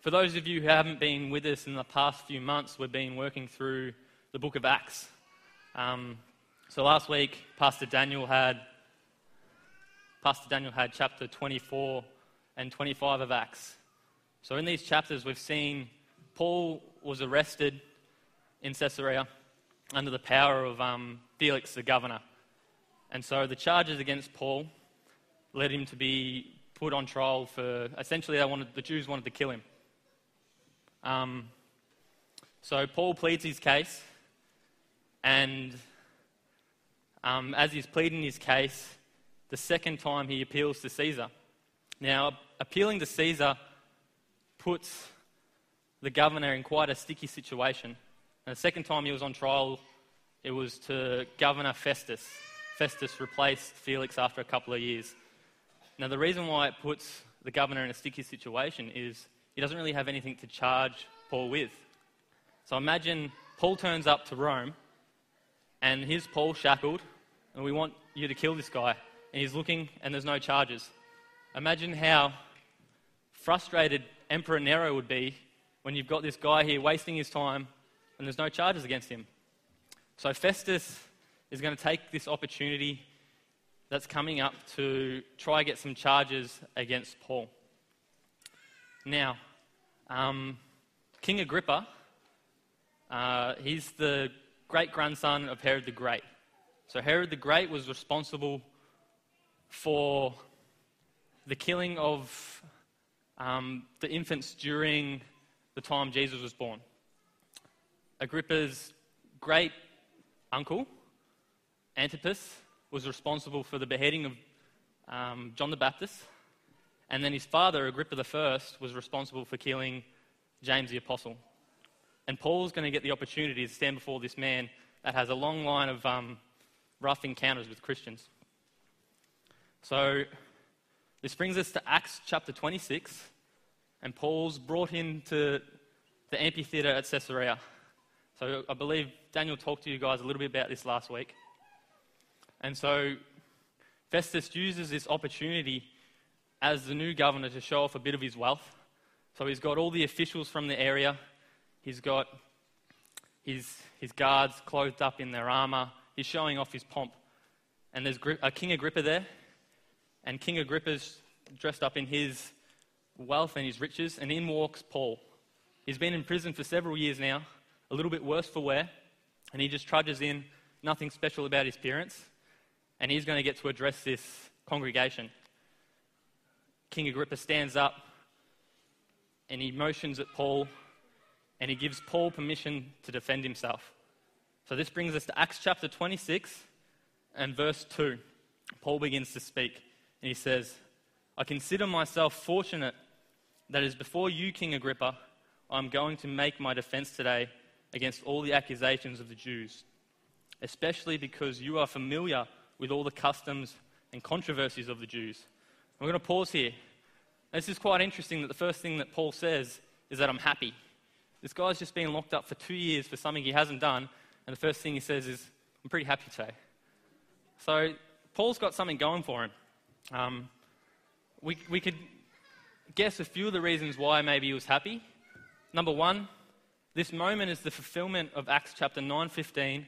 For those of you who haven't been with us in the past few months, we've been working through the book of Acts. Um, so last week, Pastor Daniel had Pastor Daniel had chapter 24 and 25 of Acts. So in these chapters, we've seen Paul was arrested in Caesarea under the power of um, Felix, the governor. And so the charges against Paul led him to be put on trial for essentially they wanted, the Jews wanted to kill him. Um, so Paul pleads his case, and um, as he's pleading his case, the second time he appeals to Caesar. Now, appealing to Caesar puts the governor in quite a sticky situation. And the second time he was on trial, it was to Governor Festus. Festus replaced Felix after a couple of years. Now, the reason why it puts the governor in a sticky situation is he doesn't really have anything to charge Paul with. So imagine Paul turns up to Rome and here's Paul shackled, and we want you to kill this guy. And he's looking and there's no charges. Imagine how frustrated Emperor Nero would be when you've got this guy here wasting his time and there's no charges against him. So Festus is going to take this opportunity that's coming up to try get some charges against Paul. Now, um, King Agrippa, uh, he's the great grandson of Herod the Great. So, Herod the Great was responsible for the killing of um, the infants during the time Jesus was born. Agrippa's great uncle, Antipas, was responsible for the beheading of um, John the Baptist and then his father, Agrippa I, was responsible for killing James the Apostle. And Paul's going to get the opportunity to stand before this man that has a long line of um, rough encounters with Christians. So this brings us to Acts chapter 26, and Paul's brought into the amphitheatre at Caesarea. So I believe Daniel talked to you guys a little bit about this last week. And so Festus uses this opportunity as the new governor to show off a bit of his wealth. So he's got all the officials from the area, he's got his, his guards clothed up in their armor, he's showing off his pomp. And there's a King Agrippa there, and King Agrippa's dressed up in his wealth and his riches, and in walks Paul. He's been in prison for several years now, a little bit worse for wear, and he just trudges in, nothing special about his appearance, and he's going to get to address this congregation. King Agrippa stands up and he motions at Paul and he gives Paul permission to defend himself. So this brings us to Acts chapter 26 and verse 2. Paul begins to speak and he says, I consider myself fortunate that as before you, King Agrippa, I'm going to make my defense today against all the accusations of the Jews, especially because you are familiar with all the customs and controversies of the Jews. I'm going to pause here. This is quite interesting that the first thing that Paul says is that I'm happy. This guy's just been locked up for two years for something he hasn't done, and the first thing he says is, I'm pretty happy today. So Paul's got something going for him. Um, we, we could guess a few of the reasons why maybe he was happy. Number one, this moment is the fulfillment of Acts chapter 9:15,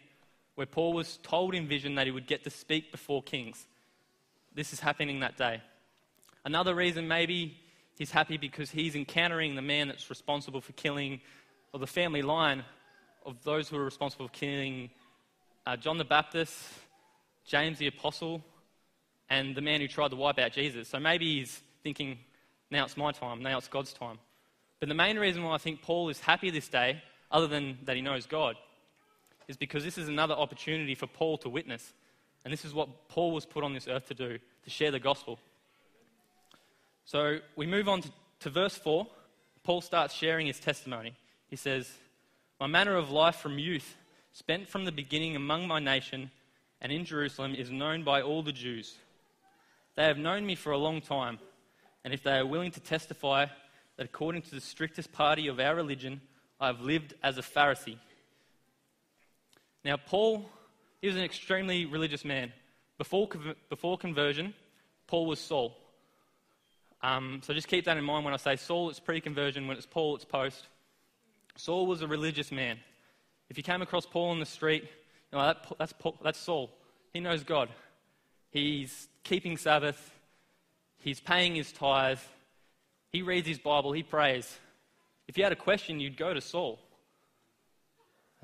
where Paul was told in vision that he would get to speak before kings. This is happening that day. Another reason maybe he's happy because he's encountering the man that's responsible for killing, or the family line of those who are responsible for killing uh, John the Baptist, James the Apostle, and the man who tried to wipe out Jesus. So maybe he's thinking, now it's my time, now it's God's time. But the main reason why I think Paul is happy this day, other than that he knows God, is because this is another opportunity for Paul to witness. And this is what Paul was put on this earth to do, to share the gospel. So we move on to, to verse 4. Paul starts sharing his testimony. He says, My manner of life from youth, spent from the beginning among my nation and in Jerusalem, is known by all the Jews. They have known me for a long time, and if they are willing to testify that according to the strictest party of our religion, I have lived as a Pharisee. Now, Paul, he was an extremely religious man. Before, before conversion, Paul was Saul. Um, so just keep that in mind when I say Saul, it's pre conversion. When it's Paul, it's post. Saul was a religious man. If you came across Paul in the street, you know, that, that's, Paul, that's Saul. He knows God. He's keeping Sabbath. He's paying his tithe. He reads his Bible. He prays. If you had a question, you'd go to Saul.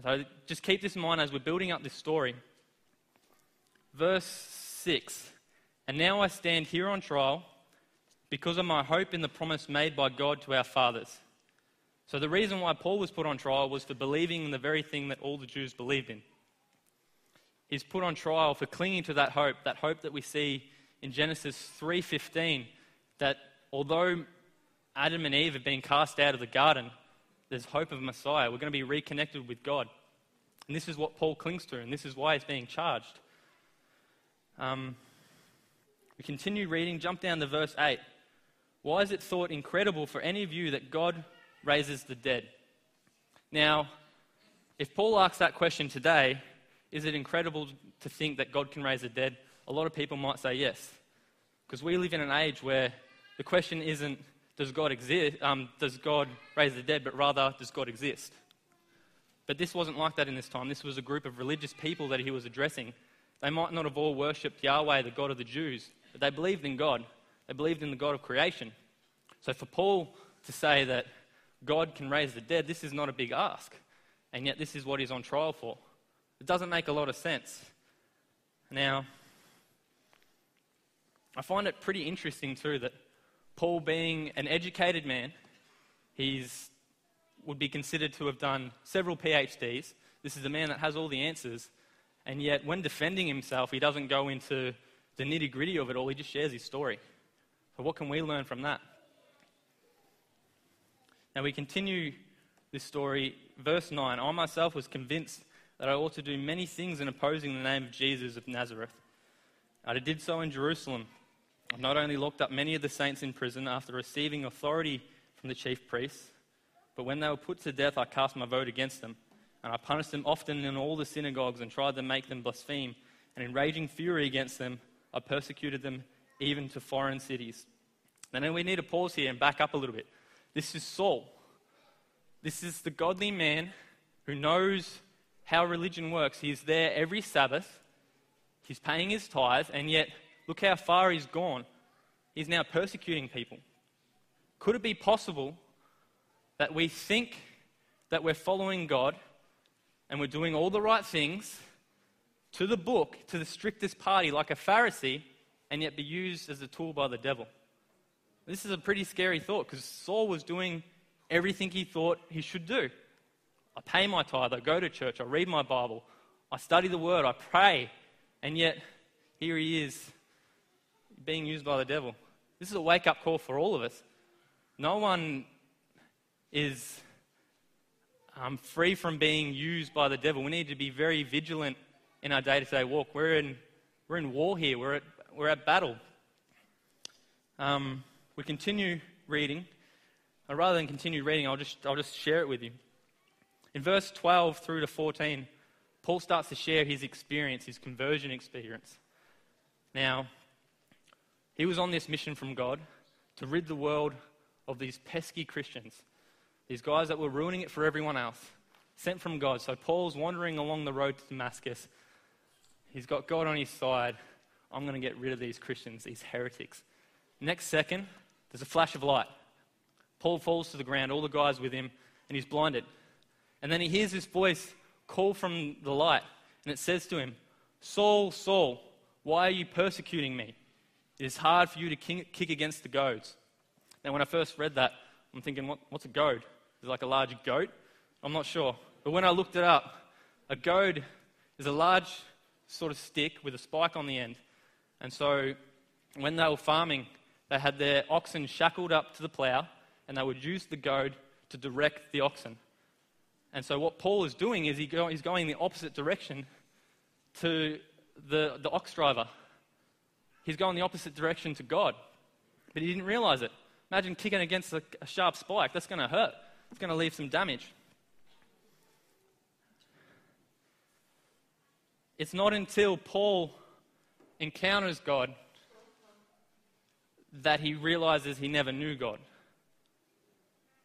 So just keep this in mind as we're building up this story. Verse 6 And now I stand here on trial because of my hope in the promise made by God to our fathers. So, the reason why Paul was put on trial was for believing in the very thing that all the Jews believed in. He's put on trial for clinging to that hope, that hope that we see in Genesis 3:15 that although Adam and Eve have been cast out of the garden, there's hope of Messiah. We're going to be reconnected with God. And this is what Paul clings to, and this is why he's being charged. Um, we continue reading, jump down to verse 8. Why is it thought incredible for any of you that God raises the dead? Now, if Paul asks that question today, is it incredible to think that God can raise the dead? A lot of people might say yes. Because we live in an age where the question isn't, does God exist? Um, does God raise the dead? But rather, does God exist? But this wasn't like that in this time. This was a group of religious people that he was addressing. They might not have all worshipped Yahweh, the God of the Jews, but they believed in God. They believed in the God of creation. So for Paul to say that God can raise the dead, this is not a big ask. And yet, this is what he's on trial for. It doesn't make a lot of sense. Now, I find it pretty interesting too that Paul, being an educated man, he's would be considered to have done several PhDs. This is a man that has all the answers, and yet when defending himself, he doesn't go into the nitty gritty of it all. He just shares his story. So, what can we learn from that? Now, we continue this story. Verse 9 I myself was convinced that I ought to do many things in opposing the name of Jesus of Nazareth. I did so in Jerusalem. I not only locked up many of the saints in prison after receiving authority from the chief priests, but when they were put to death, I cast my vote against them. And I punished them often in all the synagogues and tried to make them blaspheme. And in raging fury against them, I persecuted them even to foreign cities. And then we need to pause here and back up a little bit. This is Saul. This is the godly man who knows how religion works. He's there every Sabbath, he's paying his tithe, and yet look how far he's gone. He's now persecuting people. Could it be possible that we think that we're following God and we're doing all the right things to the book, to the strictest party, like a Pharisee, and yet be used as a tool by the devil. This is a pretty scary thought because Saul was doing everything he thought he should do. I pay my tithe, I go to church, I read my Bible, I study the word, I pray, and yet here he is being used by the devil. This is a wake up call for all of us. No one is um, free from being used by the devil. We need to be very vigilant in our day to day walk. We're in, we're in war here, we're at, we're at battle. Um, we continue reading. Uh, rather than continue reading, I'll just, I'll just share it with you. In verse 12 through to 14, Paul starts to share his experience, his conversion experience. Now, he was on this mission from God to rid the world of these pesky Christians, these guys that were ruining it for everyone else, sent from God. So Paul's wandering along the road to Damascus. He's got God on his side. I'm going to get rid of these Christians, these heretics. Next second, there's a flash of light. Paul falls to the ground, all the guys with him, and he's blinded. And then he hears this voice call from the light, and it says to him, Saul, Saul, why are you persecuting me? It is hard for you to kick against the goads. Now, when I first read that, I'm thinking, what, what's a goad? Is it like a large goat? I'm not sure. But when I looked it up, a goad is a large sort of stick with a spike on the end. And so when they were farming, they had their oxen shackled up to the plough, and they would use the goad to direct the oxen. And so, what Paul is doing is he go, he's going the opposite direction to the, the ox driver. He's going the opposite direction to God. But he didn't realize it. Imagine kicking against a, a sharp spike. That's going to hurt, it's going to leave some damage. It's not until Paul encounters God that he realizes he never knew God.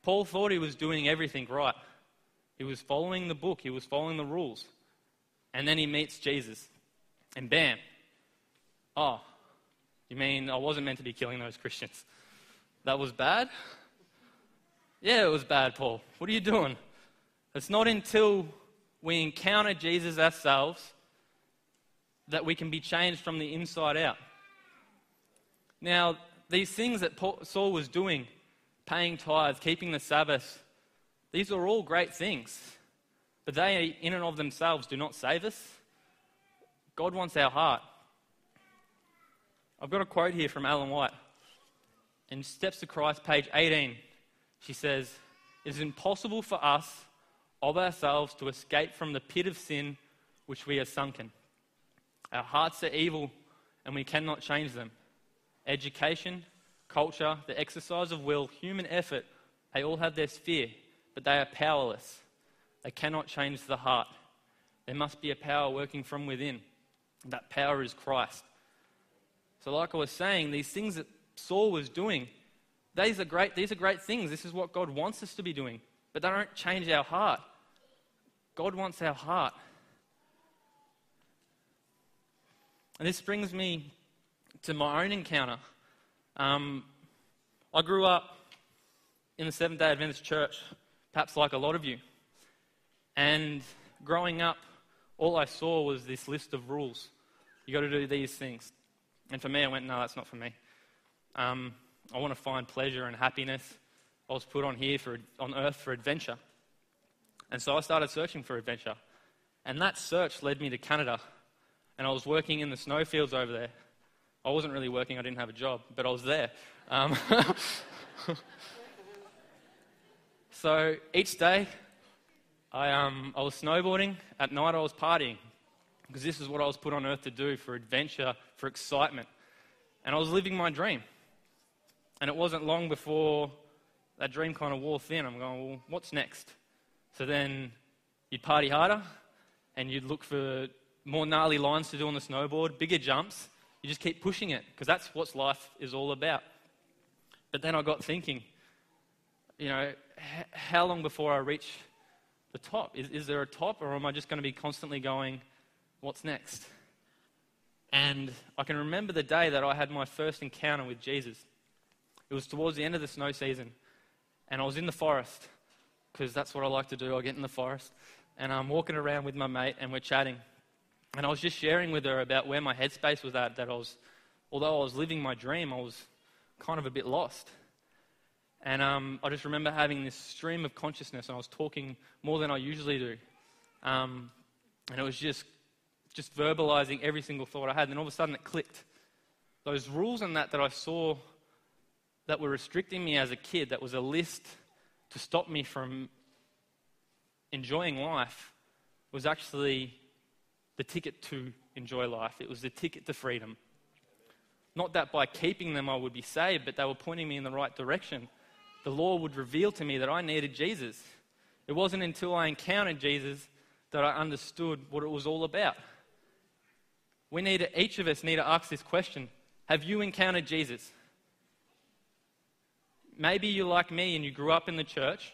Paul thought he was doing everything right. He was following the book, he was following the rules. And then he meets Jesus. And bam. Oh, you mean I wasn't meant to be killing those Christians? That was bad? Yeah, it was bad, Paul. What are you doing? It's not until we encounter Jesus ourselves that we can be changed from the inside out. Now, these things that Paul, Saul was doing, paying tithes, keeping the Sabbath, these are all great things. But they, in and of themselves, do not save us. God wants our heart. I've got a quote here from Ellen White. In Steps to Christ, page 18, she says, It is impossible for us of ourselves to escape from the pit of sin which we are sunken. Our hearts are evil and we cannot change them. Education, culture, the exercise of will, human effort, they all have their sphere, but they are powerless. They cannot change the heart. There must be a power working from within. That power is Christ. So, like I was saying, these things that Saul was doing, these are great, these are great things. This is what God wants us to be doing. But they don't change our heart. God wants our heart. And this brings me to my own encounter. Um, I grew up in the Seventh day Adventist church, perhaps like a lot of you. And growing up, all I saw was this list of rules. You've got to do these things. And for me, I went, no, that's not for me. Um, I want to find pleasure and happiness. I was put on here for, on earth for adventure. And so I started searching for adventure. And that search led me to Canada. And I was working in the snowfields over there. I wasn't really working, I didn't have a job, but I was there. Um, so each day, I, um, I was snowboarding. At night, I was partying. Because this is what I was put on earth to do for adventure, for excitement. And I was living my dream. And it wasn't long before that dream kind of wore thin. I'm going, well, what's next? So then you'd party harder and you'd look for more gnarly lines to do on the snowboard, bigger jumps. You just keep pushing it because that's what life is all about. But then I got thinking, you know, h- how long before I reach the top? Is, is there a top or am I just going to be constantly going, what's next? And I can remember the day that I had my first encounter with Jesus. It was towards the end of the snow season, and I was in the forest because that's what I like to do. I get in the forest, and I'm walking around with my mate, and we're chatting. And I was just sharing with her about where my headspace was at, that I was, although I was living my dream, I was kind of a bit lost. And um, I just remember having this stream of consciousness, and I was talking more than I usually do. Um, and it was just, just verbalizing every single thought I had. And then all of a sudden it clicked. Those rules and that that I saw that were restricting me as a kid, that was a list to stop me from enjoying life, was actually the ticket to enjoy life. It was the ticket to freedom. Not that by keeping them I would be saved, but they were pointing me in the right direction. The law would reveal to me that I needed Jesus. It wasn't until I encountered Jesus that I understood what it was all about. We need to, each of us need to ask this question Have you encountered Jesus? Maybe you're like me and you grew up in the church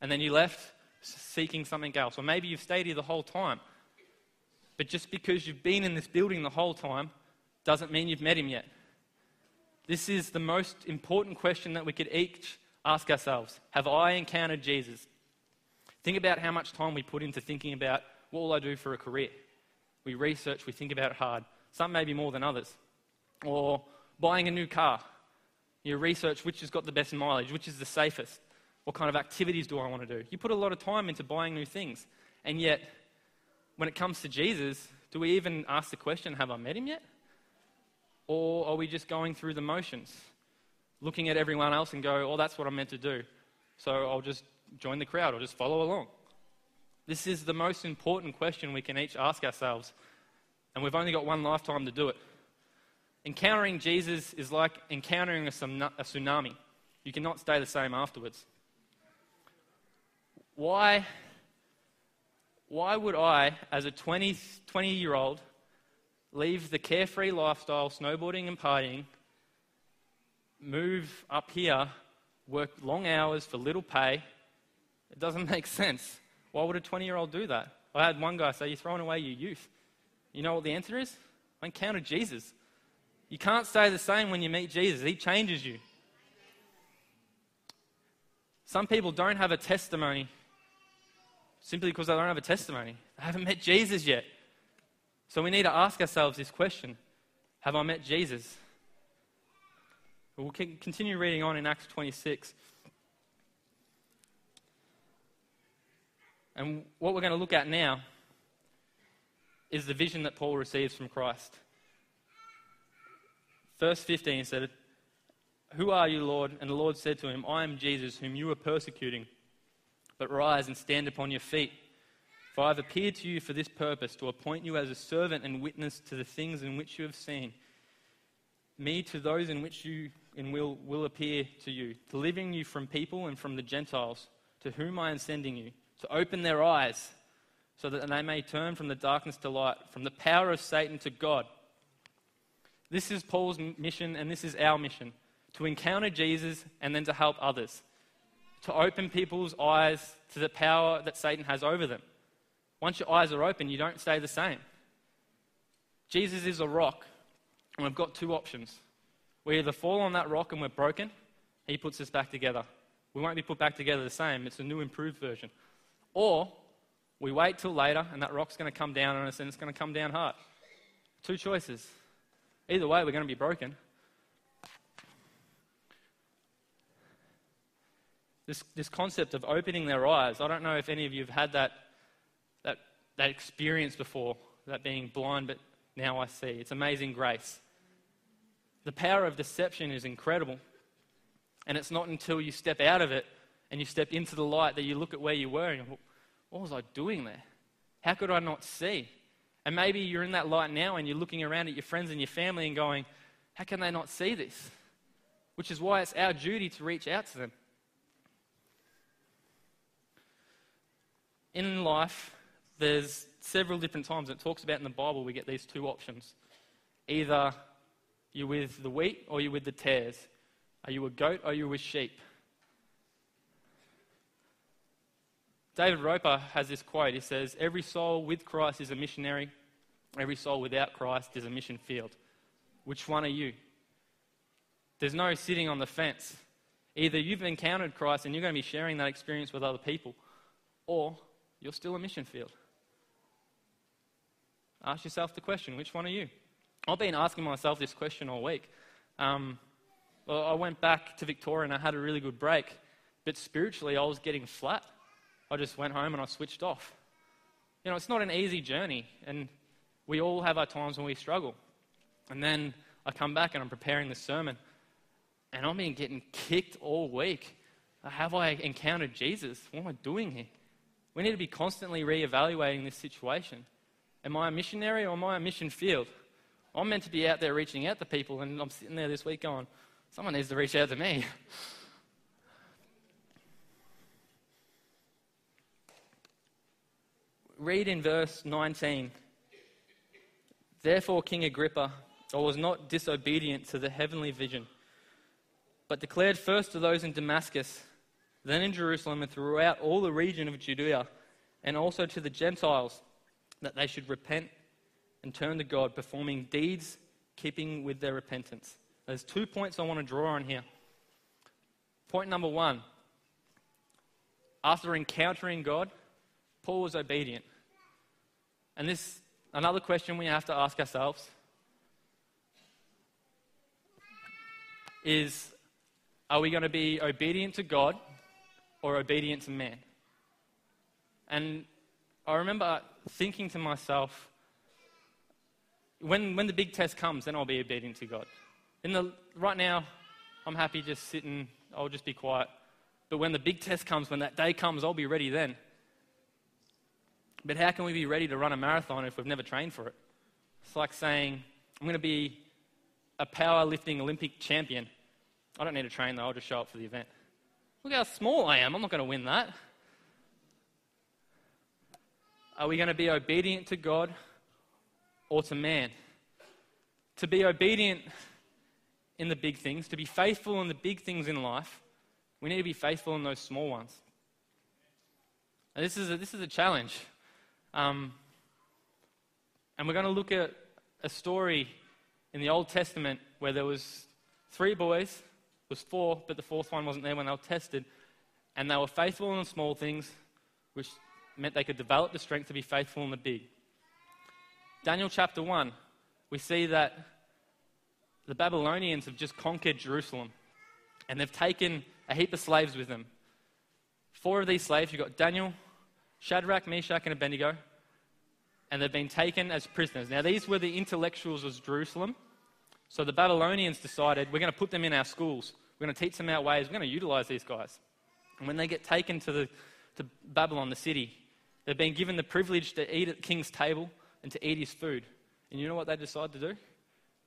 and then you left seeking something else. Or maybe you've stayed here the whole time. But just because you've been in this building the whole time doesn't mean you've met him yet. This is the most important question that we could each ask ourselves Have I encountered Jesus? Think about how much time we put into thinking about what will I do for a career. We research, we think about it hard. Some maybe more than others. Or buying a new car. You research which has got the best mileage, which is the safest. What kind of activities do I want to do? You put a lot of time into buying new things. And yet, when it comes to Jesus, do we even ask the question, Have I met him yet? Or are we just going through the motions, looking at everyone else and go, Oh, that's what I'm meant to do. So I'll just join the crowd or just follow along. This is the most important question we can each ask ourselves. And we've only got one lifetime to do it. Encountering Jesus is like encountering a tsunami. You cannot stay the same afterwards. Why why would I, as a 20, 20 year old, leave the carefree lifestyle, snowboarding and partying, move up here, work long hours for little pay. It doesn't make sense. Why would a 20 year old do that? I had one guy say, You're throwing away your youth. You know what the answer is? I encountered Jesus. You can't stay the same when you meet Jesus, He changes you. Some people don't have a testimony simply because they don't have a testimony. They haven't met Jesus yet. So we need to ask ourselves this question Have I met Jesus? We'll continue reading on in Acts 26. And what we're going to look at now is the vision that Paul receives from Christ. Verse 15 said, Who are you, Lord? And the Lord said to him, I am Jesus, whom you are persecuting. But rise and stand upon your feet. For I have appeared to you for this purpose, to appoint you as a servant and witness to the things in which you have seen. Me to those in which you in will, will appear to you, delivering you from people and from the Gentiles, to whom I am sending you, to open their eyes, so that they may turn from the darkness to light, from the power of Satan to God. This is Paul's mission, and this is our mission to encounter Jesus and then to help others, to open people's eyes to the power that Satan has over them. Once your eyes are open, you don't stay the same. Jesus is a rock, and we've got two options. We either fall on that rock and we're broken, he puts us back together. We won't be put back together the same. It's a new, improved version. Or we wait till later and that rock's going to come down on us and it's going to come down hard. Two choices. Either way, we're going to be broken. This, this concept of opening their eyes, I don't know if any of you have had that, that, that experience before, that being blind, but now I see. It's amazing grace. The power of deception is incredible. And it's not until you step out of it and you step into the light that you look at where you were and what was I doing there? How could I not see? And maybe you're in that light now and you're looking around at your friends and your family and going, how can they not see this? Which is why it's our duty to reach out to them. In life, there's several different times it talks about in the Bible we get these two options. Either you're with the wheat or you're with the tares? Are you a goat or are you with sheep? David Roper has this quote. He says, Every soul with Christ is a missionary, every soul without Christ is a mission field. Which one are you? There's no sitting on the fence. Either you've encountered Christ and you're going to be sharing that experience with other people, or you're still a mission field. Ask yourself the question which one are you? I've been asking myself this question all week. Um, well, I went back to Victoria and I had a really good break, but spiritually I was getting flat. I just went home and I switched off. You know, it's not an easy journey, and we all have our times when we struggle. And then I come back and I'm preparing the sermon, and I've been getting kicked all week. Have I encountered Jesus? What am I doing here? We need to be constantly re-evaluating this situation. Am I a missionary or am I a mission field? I'm meant to be out there reaching out to people, and I'm sitting there this week going, someone needs to reach out to me. Read in verse 19. Therefore, King Agrippa I was not disobedient to the heavenly vision, but declared first to those in Damascus, then in Jerusalem, and throughout all the region of Judea, and also to the Gentiles, that they should repent and turn to God, performing deeds keeping with their repentance. There's two points I want to draw on here. Point number one after encountering God, Paul was obedient. And this, another question we have to ask ourselves is are we going to be obedient to God or obedient to man? And I remember thinking to myself, when, when the big test comes, then I'll be obedient to God. In the, right now, I'm happy just sitting, I'll just be quiet. But when the big test comes, when that day comes, I'll be ready then. But how can we be ready to run a marathon if we've never trained for it? It's like saying, I'm going to be a powerlifting Olympic champion. I don't need to train though, I'll just show up for the event. Look how small I am, I'm not going to win that. Are we going to be obedient to God or to man. To be obedient in the big things, to be faithful in the big things in life, we need to be faithful in those small ones. And this is a, this is a challenge. Um, and we're going to look at a story in the Old Testament where there was three boys, was four, but the fourth one wasn't there when they were tested, and they were faithful in the small things, which meant they could develop the strength to be faithful in the big. Daniel chapter 1, we see that the Babylonians have just conquered Jerusalem, and they've taken a heap of slaves with them. Four of these slaves, you've got Daniel, Shadrach, Meshach, and Abednego, and they've been taken as prisoners. Now, these were the intellectuals of Jerusalem. So the Babylonians decided we're going to put them in our schools. We're going to teach them our ways. We're going to utilize these guys. And when they get taken to, the, to Babylon, the city, they've been given the privilege to eat at the king's table and to eat his food. And you know what they decide to do?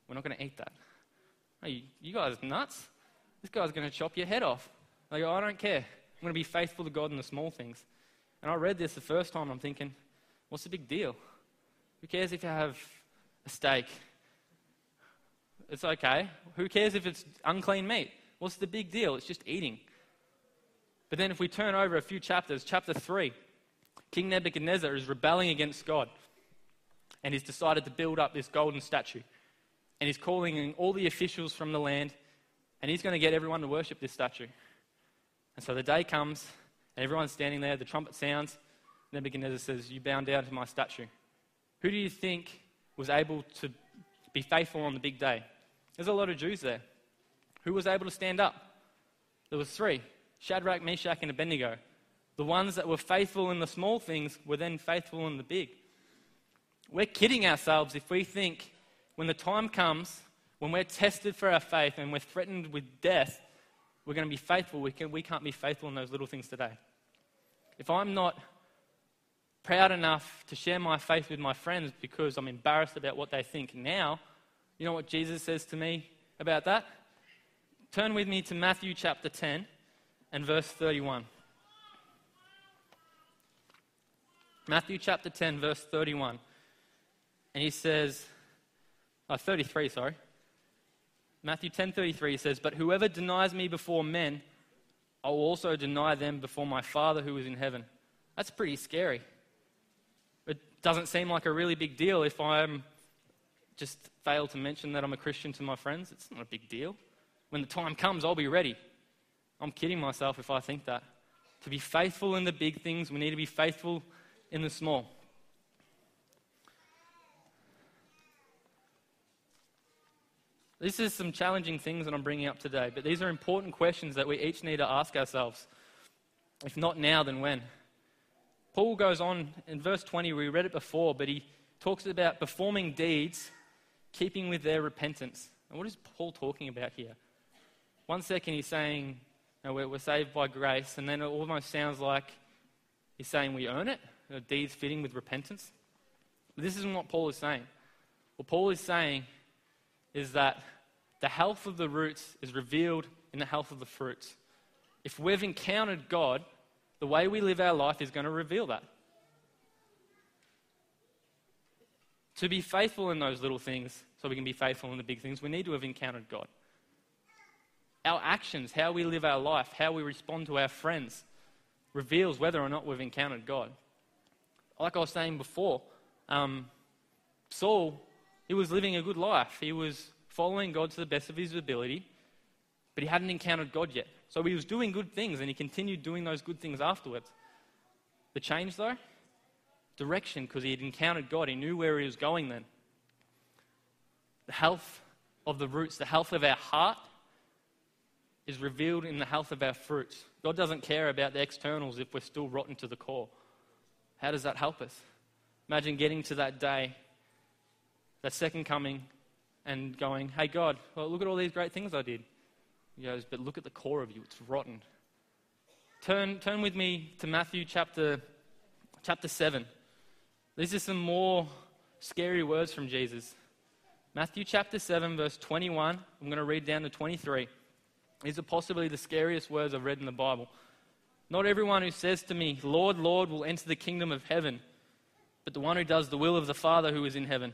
We're not going to eat that. Hey, you guys nuts? This guy's going to chop your head off. They go, I don't care. I'm going to be faithful to God in the small things. And I read this the first time, I'm thinking, what's the big deal? Who cares if you have a steak? It's okay. Who cares if it's unclean meat? What's the big deal? It's just eating. But then if we turn over a few chapters, chapter 3, King Nebuchadnezzar is rebelling against God. And he's decided to build up this golden statue. And he's calling in all the officials from the land. And he's going to get everyone to worship this statue. And so the day comes, and everyone's standing there, the trumpet sounds. Nebuchadnezzar says, You bow down to my statue. Who do you think was able to be faithful on the big day? There's a lot of Jews there. Who was able to stand up? There was three Shadrach, Meshach, and Abednego. The ones that were faithful in the small things were then faithful in the big. We're kidding ourselves if we think when the time comes, when we're tested for our faith and we're threatened with death, we're going to be faithful. We, can, we can't be faithful in those little things today. If I'm not proud enough to share my faith with my friends because I'm embarrassed about what they think now, you know what Jesus says to me about that? Turn with me to Matthew chapter 10 and verse 31. Matthew chapter 10, verse 31. And he says, oh, 33, sorry. Matthew 10:33 says, "But whoever denies me before men, I will also deny them before my Father who is in heaven." That's pretty scary. It doesn't seem like a really big deal if I'm just fail to mention that I'm a Christian to my friends. It's not a big deal. When the time comes, I'll be ready. I'm kidding myself if I think that. To be faithful in the big things, we need to be faithful in the small. This is some challenging things that I'm bringing up today, but these are important questions that we each need to ask ourselves. If not now, then when? Paul goes on in verse 20, we read it before, but he talks about performing deeds, keeping with their repentance. And what is Paul talking about here? One second he's saying you know, we're, we're, saved by grace, and then it almost sounds like he's saying we earn it, deeds fitting with repentance. But this isn't what Paul is saying. What Paul is saying is that the health of the roots is revealed in the health of the fruits. If we've encountered God, the way we live our life is going to reveal that. To be faithful in those little things, so we can be faithful in the big things, we need to have encountered God. Our actions, how we live our life, how we respond to our friends, reveals whether or not we've encountered God. Like I was saying before, um, Saul he was living a good life. He was following God to the best of his ability, but he hadn't encountered God yet. So he was doing good things and he continued doing those good things afterwards. The change, though? Direction, because he had encountered God. He knew where he was going then. The health of the roots, the health of our heart, is revealed in the health of our fruits. God doesn't care about the externals if we're still rotten to the core. How does that help us? Imagine getting to that day that second coming and going, hey, God, well, look at all these great things I did. He goes, but look at the core of you, it's rotten. Turn, turn with me to Matthew chapter, chapter 7. These are some more scary words from Jesus. Matthew chapter 7, verse 21. I'm going to read down to 23. These are possibly the scariest words I've read in the Bible. Not everyone who says to me, Lord, Lord, will enter the kingdom of heaven, but the one who does the will of the Father who is in heaven.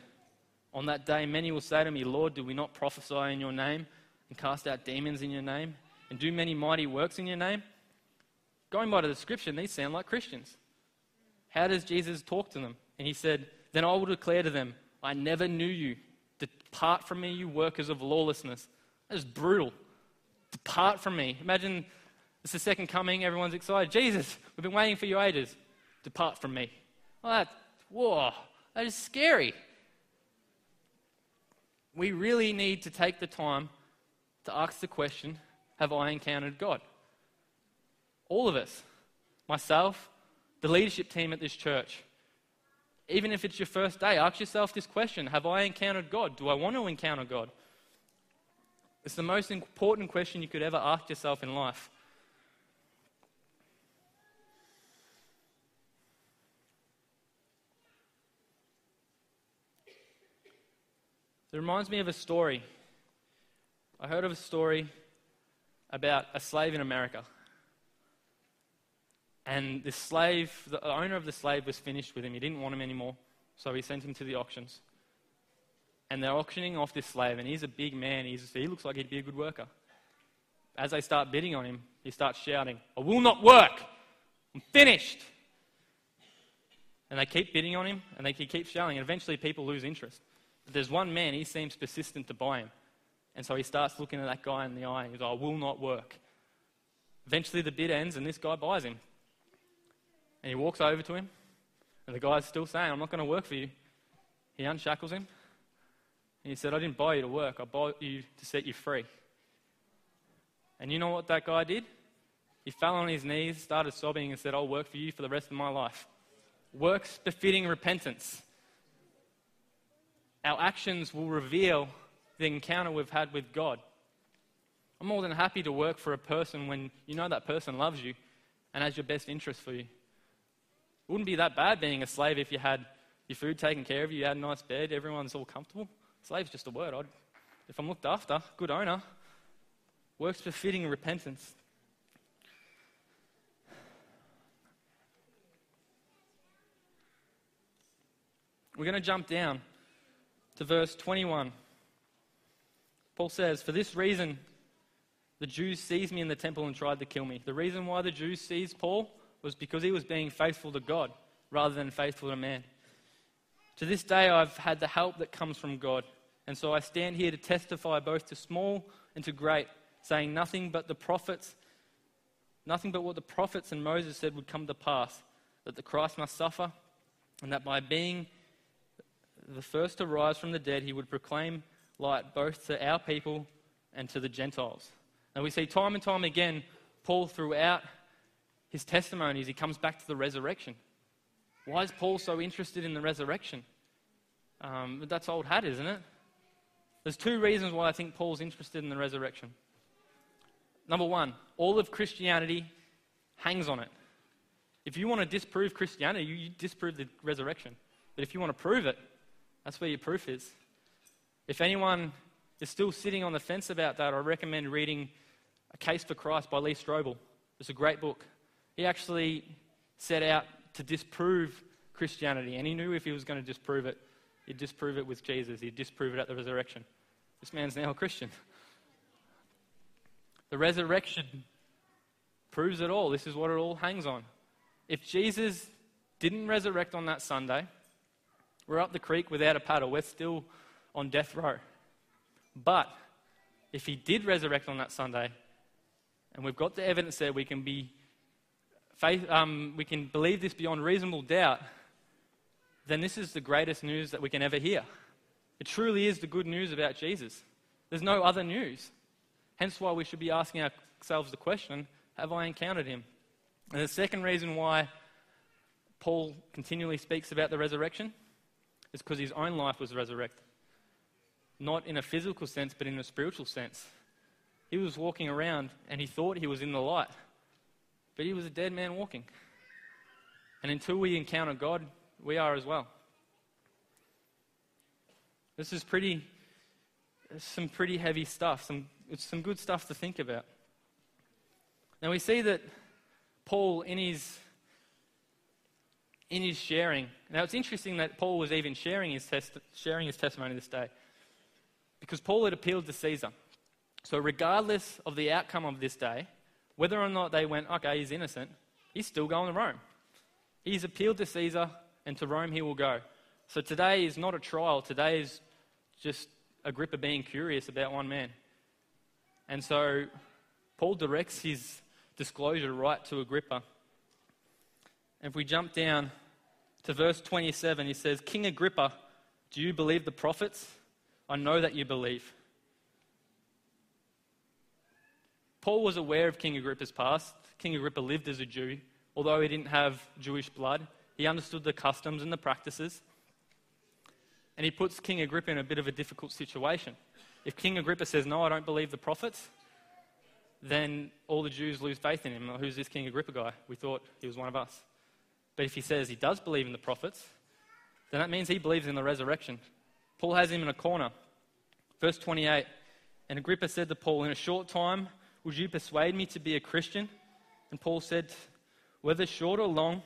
On that day, many will say to me, Lord, did we not prophesy in your name and cast out demons in your name and do many mighty works in your name? Going by the description, these sound like Christians. How does Jesus talk to them? And he said, Then I will declare to them, I never knew you. Depart from me, you workers of lawlessness. That is brutal. Depart from me. Imagine it's the second coming, everyone's excited. Jesus, we've been waiting for you ages. Depart from me. Well, that, whoa, that is scary. We really need to take the time to ask the question Have I encountered God? All of us, myself, the leadership team at this church, even if it's your first day, ask yourself this question Have I encountered God? Do I want to encounter God? It's the most important question you could ever ask yourself in life. It reminds me of a story. I heard of a story about a slave in America. And the slave, the owner of the slave was finished with him. He didn't want him anymore. So he sent him to the auctions. And they're auctioning off this slave. And he's a big man. He's, he looks like he'd be a good worker. As they start bidding on him, he starts shouting, I will not work. I'm finished. And they keep bidding on him and they keep shouting. And eventually people lose interest. But there's one man, he seems persistent to buy him. And so he starts looking at that guy in the eye and he's like, I will not work. Eventually the bid ends and this guy buys him. And he walks over to him, and the guy's still saying, I'm not going to work for you. He unshackles him, and he said, I didn't buy you to work, I bought you to set you free. And you know what that guy did? He fell on his knees, started sobbing, and said, I'll work for you for the rest of my life. Works befitting repentance. Our actions will reveal the encounter we've had with God. I'm more than happy to work for a person when you know that person loves you and has your best interest for you. It wouldn't be that bad being a slave if you had your food taken care of, you had a nice bed, everyone's all comfortable. Slave's just a word. I'd, if I'm looked after, good owner, works befitting repentance. We're going to jump down to verse 21. Paul says, For this reason, the Jews seized me in the temple and tried to kill me. The reason why the Jews seized Paul was because he was being faithful to God rather than faithful to man. To this day, I've had the help that comes from God. And so I stand here to testify both to small and to great, saying nothing but the prophets, nothing but what the prophets and Moses said would come to pass that the Christ must suffer, and that by being the first to rise from the dead, he would proclaim light both to our people and to the Gentiles. Now we see time and time again, Paul throughout his testimonies, he comes back to the resurrection. Why is Paul so interested in the resurrection? Um, that's old hat, isn't it? There's two reasons why I think Paul's interested in the resurrection. Number one, all of Christianity hangs on it. If you want to disprove Christianity, you, you disprove the resurrection. But if you want to prove it, that's where your proof is. If anyone is still sitting on the fence about that, I recommend reading A Case for Christ by Lee Strobel. It's a great book. He actually set out to disprove Christianity, and he knew if he was going to disprove it, he'd disprove it with Jesus, he'd disprove it at the resurrection. This man's now a Christian. The resurrection proves it all. This is what it all hangs on. If Jesus didn't resurrect on that Sunday, we're up the creek without a paddle. We're still on death row. But if he did resurrect on that Sunday, and we've got the evidence there, we can be faith, um, we can believe this beyond reasonable doubt, then this is the greatest news that we can ever hear. It truly is the good news about Jesus. There's no other news. Hence why we should be asking ourselves the question Have I encountered him? And the second reason why Paul continually speaks about the resurrection is because his own life was resurrected. Not in a physical sense, but in a spiritual sense. He was walking around and he thought he was in the light. But he was a dead man walking. And until we encounter God, we are as well. This is pretty, some pretty heavy stuff. Some, it's some good stuff to think about. Now we see that Paul, in his, in his sharing, now it's interesting that Paul was even sharing his, test, sharing his testimony this day. Because Paul had appealed to Caesar. So, regardless of the outcome of this day, whether or not they went, okay, he's innocent, he's still going to Rome. He's appealed to Caesar, and to Rome he will go. So, today is not a trial, today is just Agrippa being curious about one man. And so, Paul directs his disclosure right to Agrippa. And if we jump down to verse 27, he says, King Agrippa, do you believe the prophets? I know that you believe. Paul was aware of King Agrippa's past. King Agrippa lived as a Jew, although he didn't have Jewish blood. He understood the customs and the practices. And he puts King Agrippa in a bit of a difficult situation. If King Agrippa says, No, I don't believe the prophets, then all the Jews lose faith in him. Who's this King Agrippa guy? We thought he was one of us. But if he says he does believe in the prophets, then that means he believes in the resurrection. Paul has him in a corner. Verse 28 And Agrippa said to Paul, In a short time, would you persuade me to be a Christian? And Paul said, Whether short or long,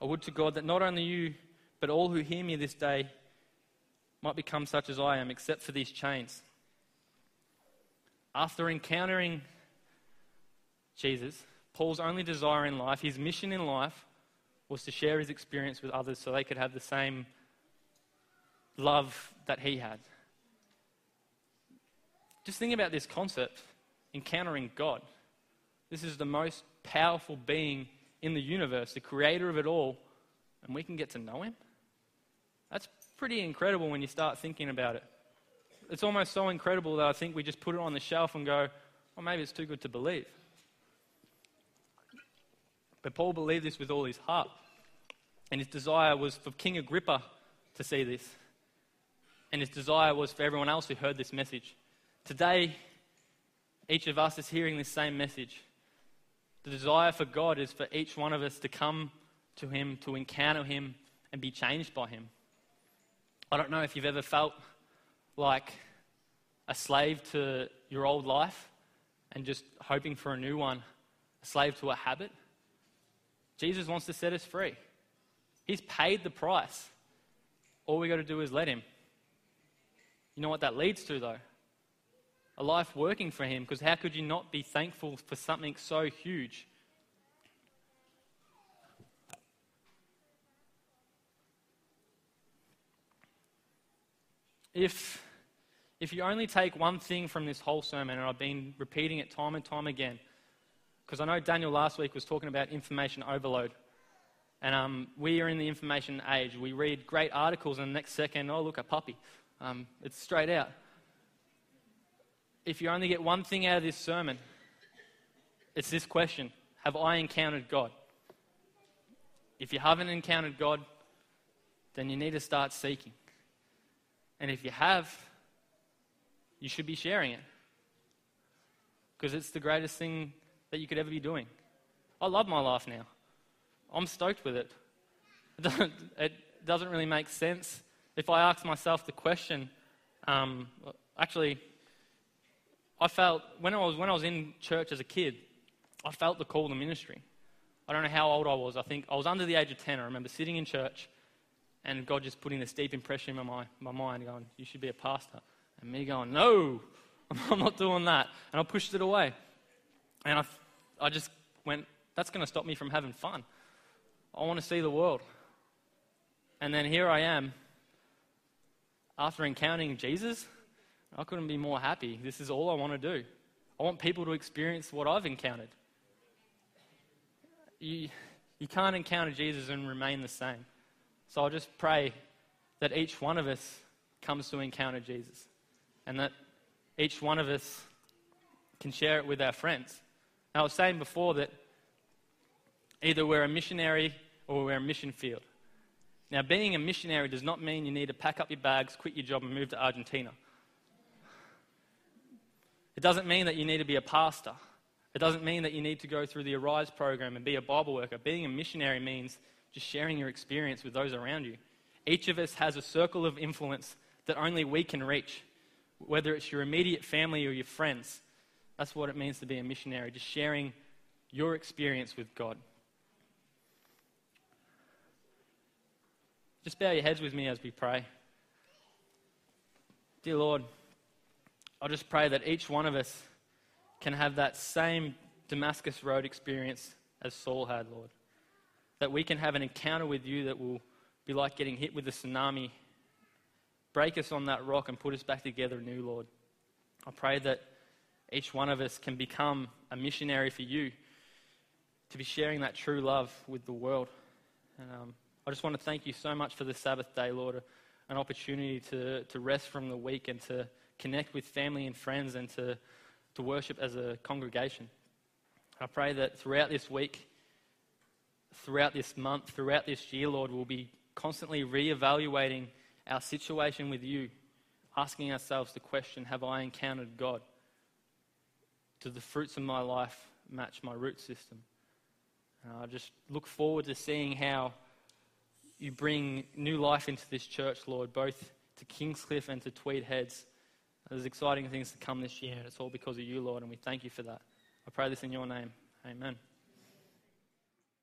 I would to God that not only you, but all who hear me this day might become such as I am, except for these chains. After encountering Jesus, Paul's only desire in life, his mission in life, was to share his experience with others so they could have the same love that he had. Just think about this concept encountering God. This is the most powerful being in the universe, the creator of it all, and we can get to know him. That's pretty incredible when you start thinking about it. It's almost so incredible that I think we just put it on the shelf and go, well, maybe it's too good to believe. But Paul believed this with all his heart. And his desire was for King Agrippa to see this. And his desire was for everyone else who heard this message. Today, each of us is hearing this same message. The desire for God is for each one of us to come to Him, to encounter Him, and be changed by Him. I don't know if you've ever felt like a slave to your old life and just hoping for a new one, a slave to a habit. Jesus wants to set us free. He's paid the price. All we got to do is let Him. You know what that leads to, though? A life working for Him, because how could you not be thankful for something so huge? If, if you only take one thing from this whole sermon, and I've been repeating it time and time again, because I know Daniel last week was talking about information overload. And um, we are in the information age. We read great articles, and the next second, oh, look, a puppy. Um, it's straight out. If you only get one thing out of this sermon, it's this question Have I encountered God? If you haven't encountered God, then you need to start seeking. And if you have, you should be sharing it. Because it's the greatest thing that you could ever be doing. I love my life now. I'm stoked with it. It doesn't, it doesn't really make sense. If I ask myself the question, um, actually, I felt when I, was, when I was in church as a kid, I felt the call to ministry. I don't know how old I was. I think I was under the age of 10. I remember sitting in church and God just putting this deep impression in my, my mind, going, You should be a pastor. And me going, No, I'm not doing that. And I pushed it away. And I, I just went, That's going to stop me from having fun. I want to see the world. And then here I am, after encountering Jesus, I couldn't be more happy. This is all I want to do. I want people to experience what I've encountered. You, you can't encounter Jesus and remain the same. So I'll just pray that each one of us comes to encounter Jesus and that each one of us can share it with our friends. Now, I was saying before that either we're a missionary or we're a mission field. Now, being a missionary does not mean you need to pack up your bags, quit your job, and move to Argentina. It doesn't mean that you need to be a pastor. It doesn't mean that you need to go through the Arise program and be a Bible worker. Being a missionary means just sharing your experience with those around you. Each of us has a circle of influence that only we can reach, whether it's your immediate family or your friends. That's what it means to be a missionary, just sharing your experience with God. Just bow your heads with me as we pray. Dear Lord, I just pray that each one of us can have that same Damascus Road experience as Saul had, Lord. That we can have an encounter with you that will be like getting hit with a tsunami. Break us on that rock and put us back together anew, Lord. I pray that each one of us can become a missionary for you, to be sharing that true love with the world. And um, I just want to thank you so much for the Sabbath day, Lord, an opportunity to, to rest from the week and to connect with family and friends and to, to worship as a congregation. I pray that throughout this week, throughout this month, throughout this year, Lord, we'll be constantly re-evaluating our situation with you, asking ourselves the question, have I encountered God? Do the fruits of my life match my root system? And I just look forward to seeing how you bring new life into this church, Lord, both to Kingscliff and to Tweed Heads. There's exciting things to come this year, and it's all because of you, Lord, and we thank you for that. I pray this in your name. Amen.